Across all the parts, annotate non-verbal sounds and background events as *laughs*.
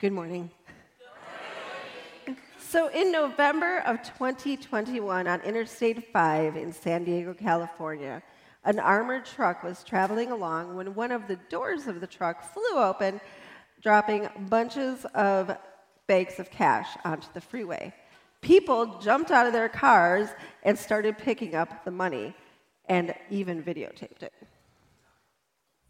Good morning. So, in November of 2021, on Interstate 5 in San Diego, California, an armored truck was traveling along when one of the doors of the truck flew open, dropping bunches of bags of cash onto the freeway. People jumped out of their cars and started picking up the money and even videotaped it.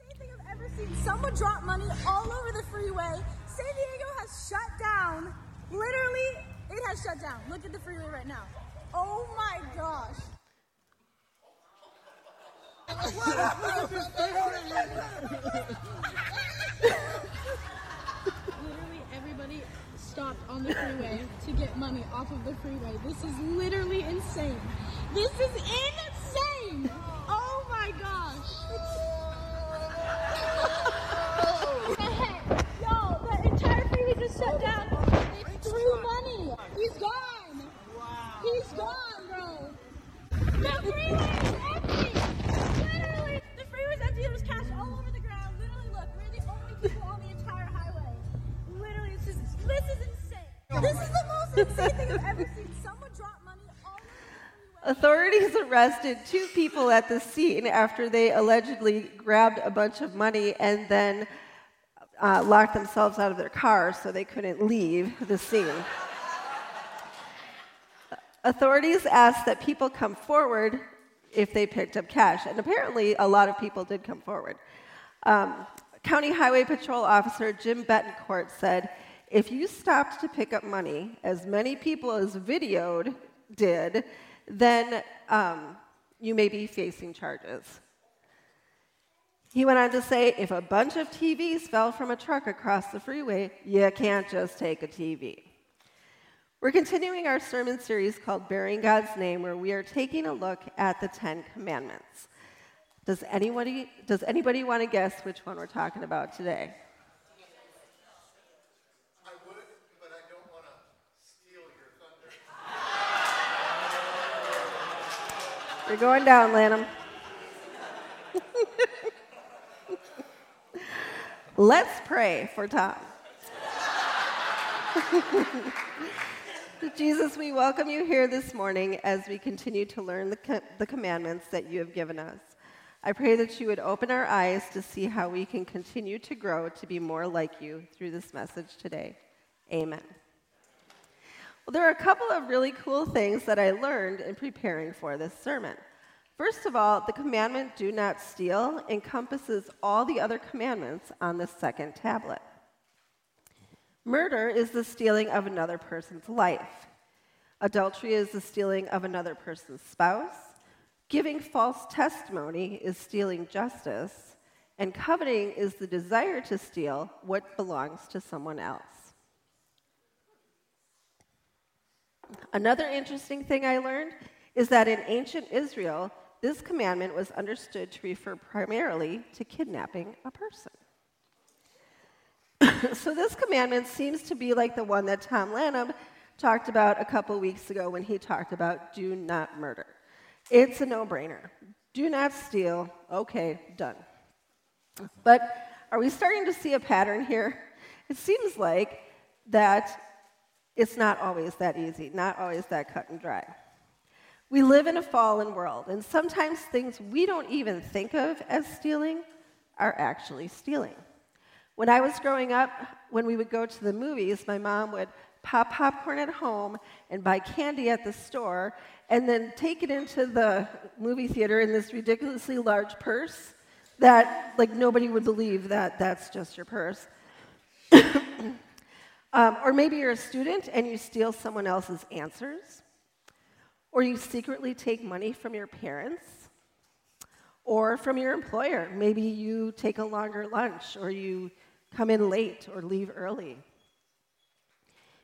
Anything I've ever seen someone drop money all over the freeway. San Diego has shut down. Literally, it has shut down. Look at the freeway right now. Oh my gosh. Literally everybody stopped on the freeway to get money off of the freeway. This is literally insane. This is insane. Authorities arrested two people at the scene after they allegedly grabbed a bunch of money and then uh, locked themselves out of their cars so they couldn't leave the scene. Authorities asked that people come forward if they picked up cash, and apparently a lot of people did come forward. Um, County Highway Patrol Officer Jim Bettencourt said, If you stopped to pick up money, as many people as videoed did, then um, you may be facing charges. He went on to say, If a bunch of TVs fell from a truck across the freeway, you can't just take a TV. We're continuing our sermon series called Bearing God's Name, where we are taking a look at the Ten Commandments. Does anybody, does anybody want to guess which one we're talking about today? I would, but I don't want to steal your thunder. You're going down, Lanham. Let's pray for Tom. Jesus, we welcome you here this morning as we continue to learn the, co- the commandments that you have given us. I pray that you would open our eyes to see how we can continue to grow to be more like you through this message today. Amen. Well, there are a couple of really cool things that I learned in preparing for this sermon. First of all, the commandment do not steal encompasses all the other commandments on the second tablet. Murder is the stealing of another person's life. Adultery is the stealing of another person's spouse. Giving false testimony is stealing justice. And coveting is the desire to steal what belongs to someone else. Another interesting thing I learned is that in ancient Israel, this commandment was understood to refer primarily to kidnapping a person. *coughs* so this commandment seems to be like the one that Tom Lanham talked about a couple weeks ago when he talked about do not murder. It's a no brainer. Do not steal. Okay, done. But are we starting to see a pattern here? It seems like that it's not always that easy, not always that cut and dry. We live in a fallen world, and sometimes things we don't even think of as stealing are actually stealing. When I was growing up, when we would go to the movies, my mom would pop popcorn at home and buy candy at the store and then take it into the movie theater in this ridiculously large purse that like nobody would believe that that's just your purse *coughs* um, or maybe you're a student and you steal someone else's answers or you secretly take money from your parents or from your employer maybe you take a longer lunch or you come in late or leave early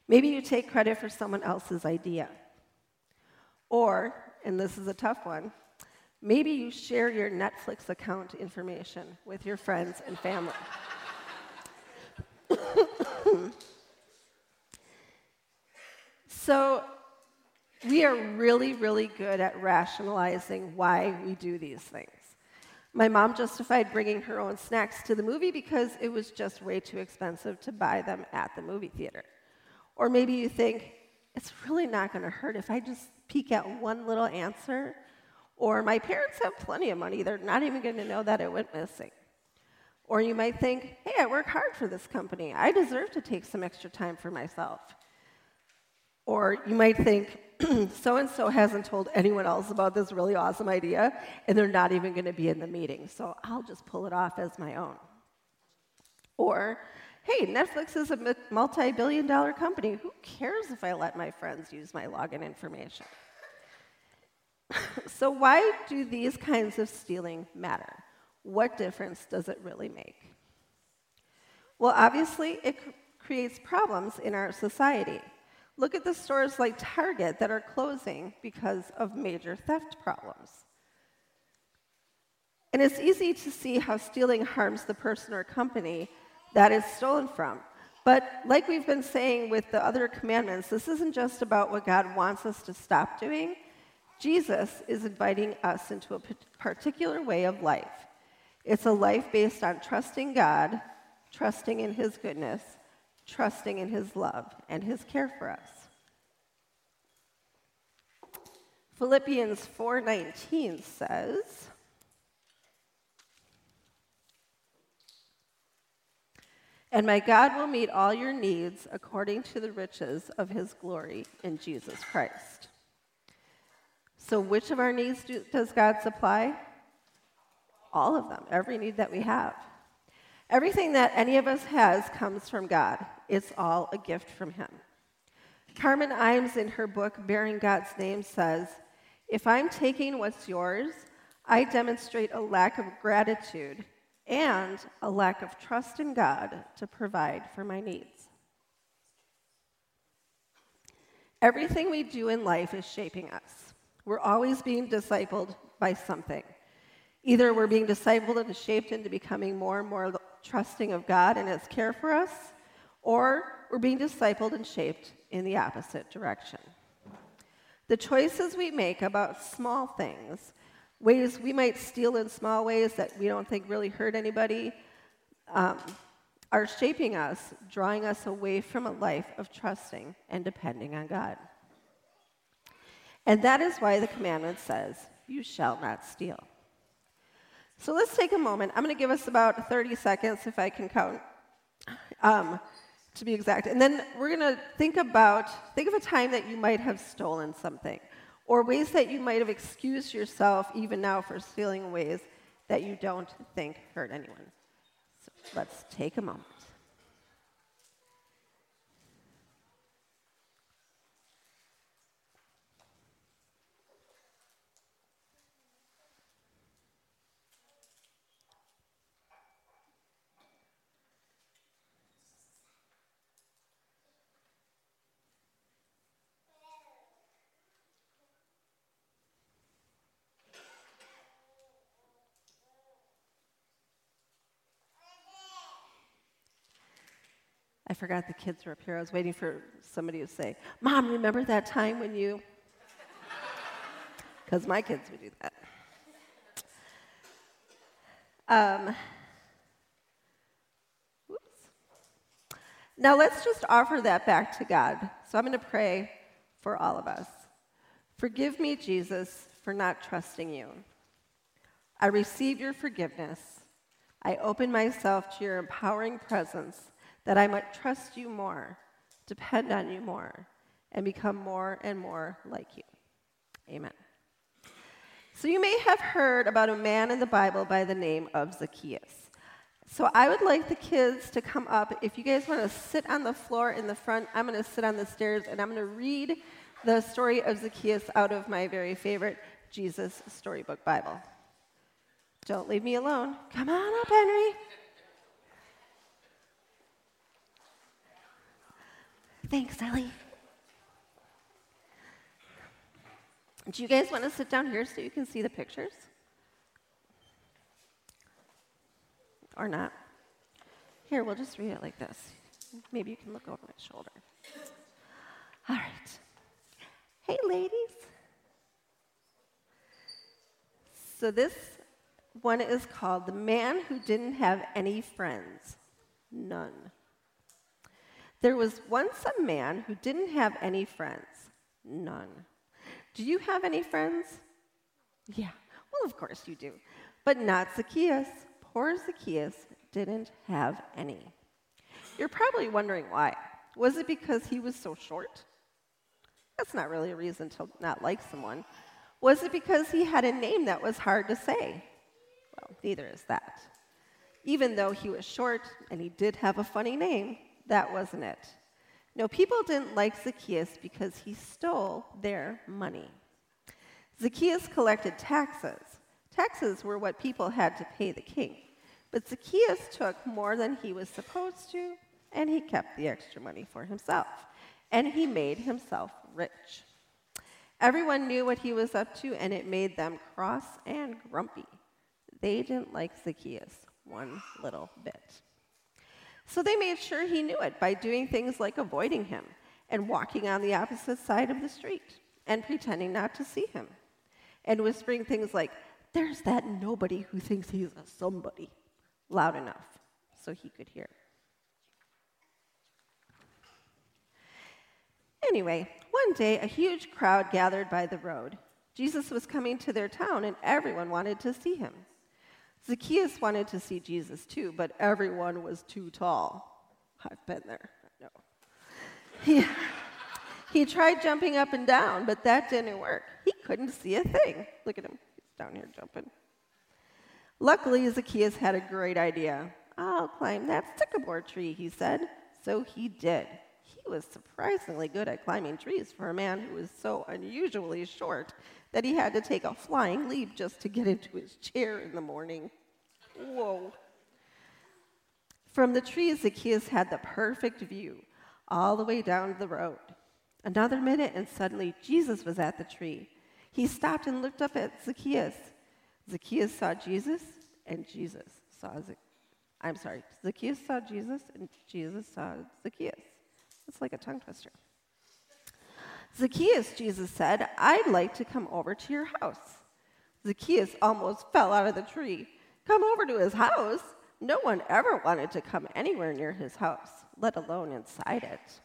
Maybe you take credit for someone else's idea. Or, and this is a tough one, maybe you share your Netflix account information with your friends and family. So, we are really, really good at rationalizing why we do these things. My mom justified bringing her own snacks to the movie because it was just way too expensive to buy them at the movie theater. Or maybe you think, it's really not going to hurt if I just peek at one little answer. Or my parents have plenty of money, they're not even going to know that it went missing. Or you might think, hey, I work hard for this company. I deserve to take some extra time for myself. Or you might think, so and so hasn't told anyone else about this really awesome idea, and they're not even going to be in the meeting, so I'll just pull it off as my own. Or, hey, Netflix is a multi billion dollar company. Who cares if I let my friends use my login information? *laughs* so, why do these kinds of stealing matter? What difference does it really make? Well, obviously, it creates problems in our society. Look at the stores like Target that are closing because of major theft problems. And it's easy to see how stealing harms the person or company that is stolen from. But like we've been saying with the other commandments, this isn't just about what God wants us to stop doing. Jesus is inviting us into a particular way of life. It's a life based on trusting God, trusting in His goodness, trusting in his love and his care for us. Philippians 4:19 says, And my God will meet all your needs according to the riches of his glory in Jesus Christ. So, which of our needs do, does God supply? All of them, every need that we have. Everything that any of us has comes from God. It's all a gift from Him. Carmen Imes, in her book, Bearing God's Name, says If I'm taking what's yours, I demonstrate a lack of gratitude and a lack of trust in God to provide for my needs. Everything we do in life is shaping us. We're always being discipled by something. Either we're being discipled and shaped into becoming more and more trusting of God and His care for us, or we're being discipled and shaped in the opposite direction. The choices we make about small things, ways we might steal in small ways that we don't think really hurt anybody, um, are shaping us, drawing us away from a life of trusting and depending on God. And that is why the commandment says, You shall not steal. So let's take a moment. I'm going to give us about 30 seconds, if I can count, um, to be exact. And then we're going to think about, think of a time that you might have stolen something, or ways that you might have excused yourself even now for stealing ways that you don't think hurt anyone. So let's take a moment. I forgot the kids were up here. I was waiting for somebody to say, Mom, remember that time when you. *laughs* Because my kids would do that. Um, Now let's just offer that back to God. So I'm going to pray for all of us. Forgive me, Jesus, for not trusting you. I receive your forgiveness. I open myself to your empowering presence that I might trust you more, depend on you more, and become more and more like you. Amen. So, you may have heard about a man in the Bible by the name of Zacchaeus. So, I would like the kids to come up. If you guys want to sit on the floor in the front, I'm going to sit on the stairs and I'm going to read the story of Zacchaeus out of my very favorite Jesus Storybook Bible. Don't leave me alone. Come on up, Henry. Thanks, Ellie. Do you guys want to sit down here so you can see the pictures? Or not? Here, we'll just read it like this. Maybe you can look over my shoulder. All right. Hey, ladies. So, this One is called The Man Who Didn't Have Any Friends. None. There was once a man who didn't have any friends. None. Do you have any friends? Yeah, well, of course you do. But not Zacchaeus. Poor Zacchaeus didn't have any. You're probably wondering why. Was it because he was so short? That's not really a reason to not like someone. Was it because he had a name that was hard to say? Well, neither is that. Even though he was short and he did have a funny name, that wasn't it. No, people didn't like Zacchaeus because he stole their money. Zacchaeus collected taxes. Taxes were what people had to pay the king. But Zacchaeus took more than he was supposed to, and he kept the extra money for himself. And he made himself rich. Everyone knew what he was up to, and it made them cross and grumpy. They didn't like Zacchaeus one little bit. So they made sure he knew it by doing things like avoiding him and walking on the opposite side of the street and pretending not to see him and whispering things like, There's that nobody who thinks he's a somebody, loud enough so he could hear. Anyway, one day a huge crowd gathered by the road. Jesus was coming to their town and everyone wanted to see him. Zacchaeus wanted to see Jesus too, but everyone was too tall. I've been there. No. He, *laughs* he tried jumping up and down, but that didn't work. He couldn't see a thing. Look at him. He's down here jumping. Luckily, Zacchaeus had a great idea. I'll climb that sycamore tree, he said. So he did. He was surprisingly good at climbing trees for a man who was so unusually short that he had to take a flying leap just to get into his chair in the morning. Whoa. From the trees, Zacchaeus had the perfect view all the way down the road. Another minute, and suddenly Jesus was at the tree. He stopped and looked up at Zacchaeus. Zacchaeus saw Jesus, and Jesus saw Zacchaeus. I'm sorry, Zacchaeus saw Jesus, and Jesus saw Zacchaeus. It's like a tongue twister. Zacchaeus, Jesus said, I'd like to come over to your house. Zacchaeus almost fell out of the tree. Come over to his house? No one ever wanted to come anywhere near his house, let alone inside it.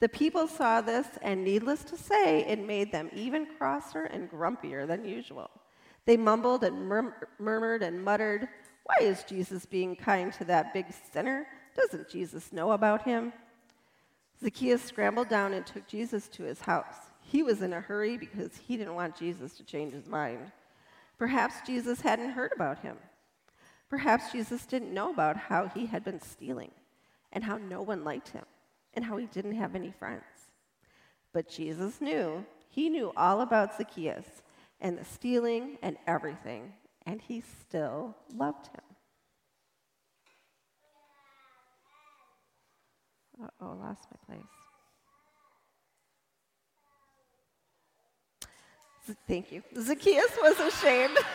The people saw this, and needless to say, it made them even crosser and grumpier than usual. They mumbled and mur- murmured and muttered, Why is Jesus being kind to that big sinner? Doesn't Jesus know about him? Zacchaeus scrambled down and took Jesus to his house. He was in a hurry because he didn't want Jesus to change his mind. Perhaps Jesus hadn't heard about him. Perhaps Jesus didn't know about how he had been stealing and how no one liked him and how he didn't have any friends. But Jesus knew. He knew all about Zacchaeus and the stealing and everything, and he still loved him. Oh, I lost my place. Thank you. Zacchaeus was ashamed. *laughs*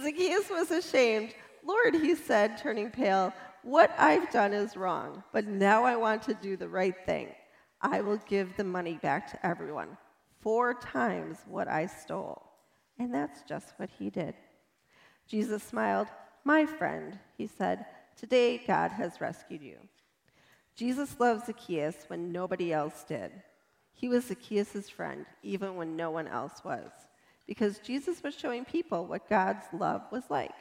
Zacchaeus was ashamed. Lord, he said, turning pale, what I've done is wrong, but now I want to do the right thing. I will give the money back to everyone, four times what I stole. And that's just what he did. Jesus smiled. My friend, he said, Today, God has rescued you. Jesus loved Zacchaeus when nobody else did. He was Zacchaeus' friend, even when no one else was, because Jesus was showing people what God's love was like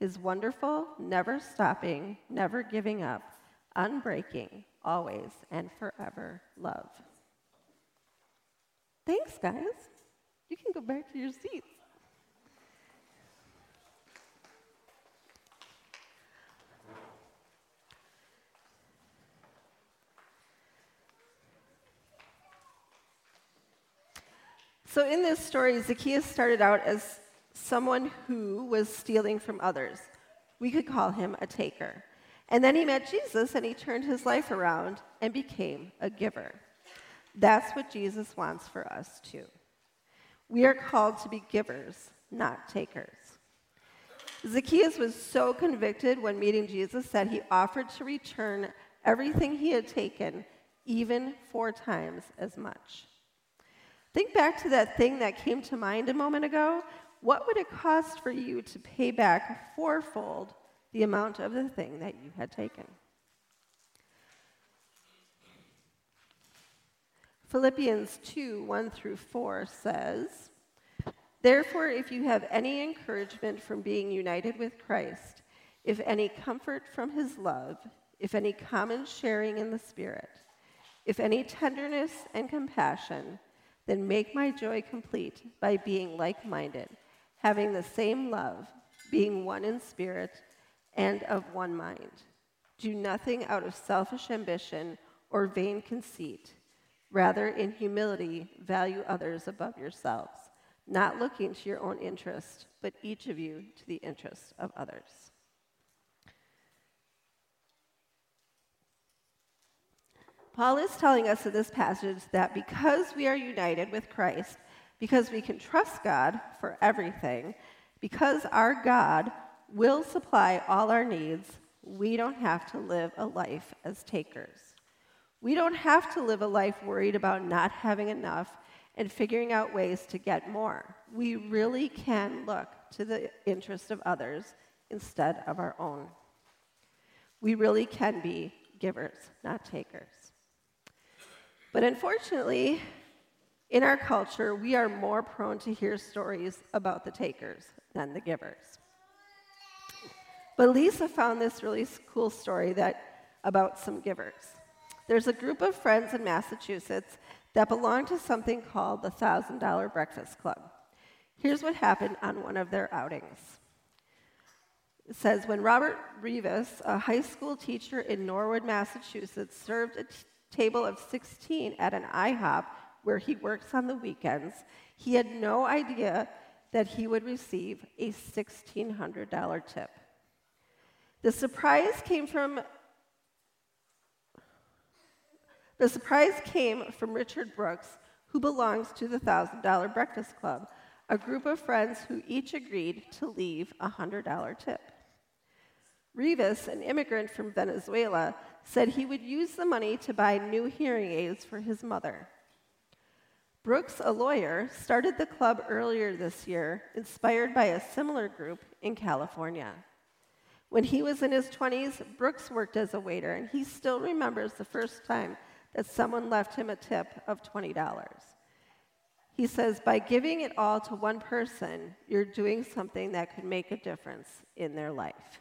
his wonderful, never stopping, never giving up, unbreaking, always and forever love. Thanks, guys. You can go back to your seats. So, in this story, Zacchaeus started out as someone who was stealing from others. We could call him a taker. And then he met Jesus and he turned his life around and became a giver. That's what Jesus wants for us, too. We are called to be givers, not takers. Zacchaeus was so convicted when meeting Jesus that he offered to return everything he had taken, even four times as much. Think back to that thing that came to mind a moment ago. What would it cost for you to pay back fourfold the amount of the thing that you had taken? Philippians 2 1 through 4 says, Therefore, if you have any encouragement from being united with Christ, if any comfort from his love, if any common sharing in the Spirit, if any tenderness and compassion, then make my joy complete by being like minded, having the same love, being one in spirit and of one mind. Do nothing out of selfish ambition or vain conceit. Rather, in humility, value others above yourselves, not looking to your own interest, but each of you to the interest of others. Paul is telling us in this passage that because we are united with Christ, because we can trust God for everything, because our God will supply all our needs, we don't have to live a life as takers. We don't have to live a life worried about not having enough and figuring out ways to get more. We really can look to the interest of others instead of our own. We really can be givers, not takers. But unfortunately, in our culture, we are more prone to hear stories about the takers than the givers. But Lisa found this really cool story that, about some givers. There's a group of friends in Massachusetts that belong to something called the $1,000 Breakfast Club. Here's what happened on one of their outings. It says When Robert Revis, a high school teacher in Norwood, Massachusetts, served a t- table of 16 at an IHOP where he works on the weekends, he had no idea that he would receive a $1,600 tip. The surprise came from the surprise came from Richard Brooks, who belongs to the $1,000 Breakfast Club, a group of friends who each agreed to leave a $100 tip. Revis, an immigrant from Venezuela, said he would use the money to buy new hearing aids for his mother. Brooks, a lawyer, started the club earlier this year, inspired by a similar group in California. When he was in his 20s, Brooks worked as a waiter, and he still remembers the first time that someone left him a tip of $20. He says, by giving it all to one person, you're doing something that could make a difference in their life.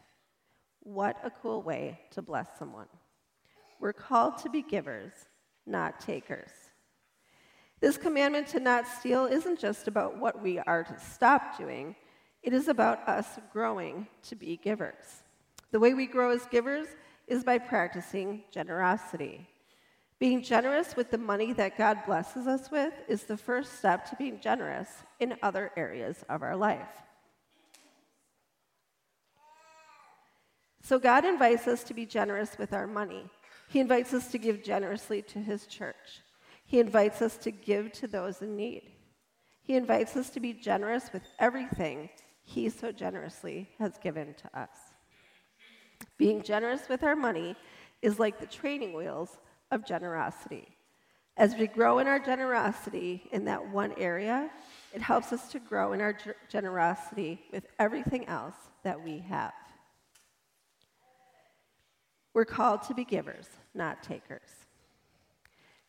What a cool way to bless someone. We're called to be givers, not takers. This commandment to not steal isn't just about what we are to stop doing, it is about us growing to be givers. The way we grow as givers is by practicing generosity. Being generous with the money that God blesses us with is the first step to being generous in other areas of our life. So, God invites us to be generous with our money. He invites us to give generously to His church. He invites us to give to those in need. He invites us to be generous with everything He so generously has given to us. Being generous with our money is like the training wheels of generosity. As we grow in our generosity in that one area, it helps us to grow in our generosity with everything else that we have. We're called to be givers, not takers.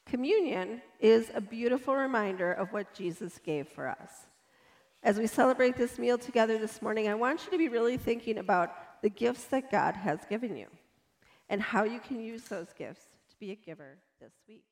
Communion is a beautiful reminder of what Jesus gave for us. As we celebrate this meal together this morning, I want you to be really thinking about the gifts that God has given you and how you can use those gifts to be a giver this week.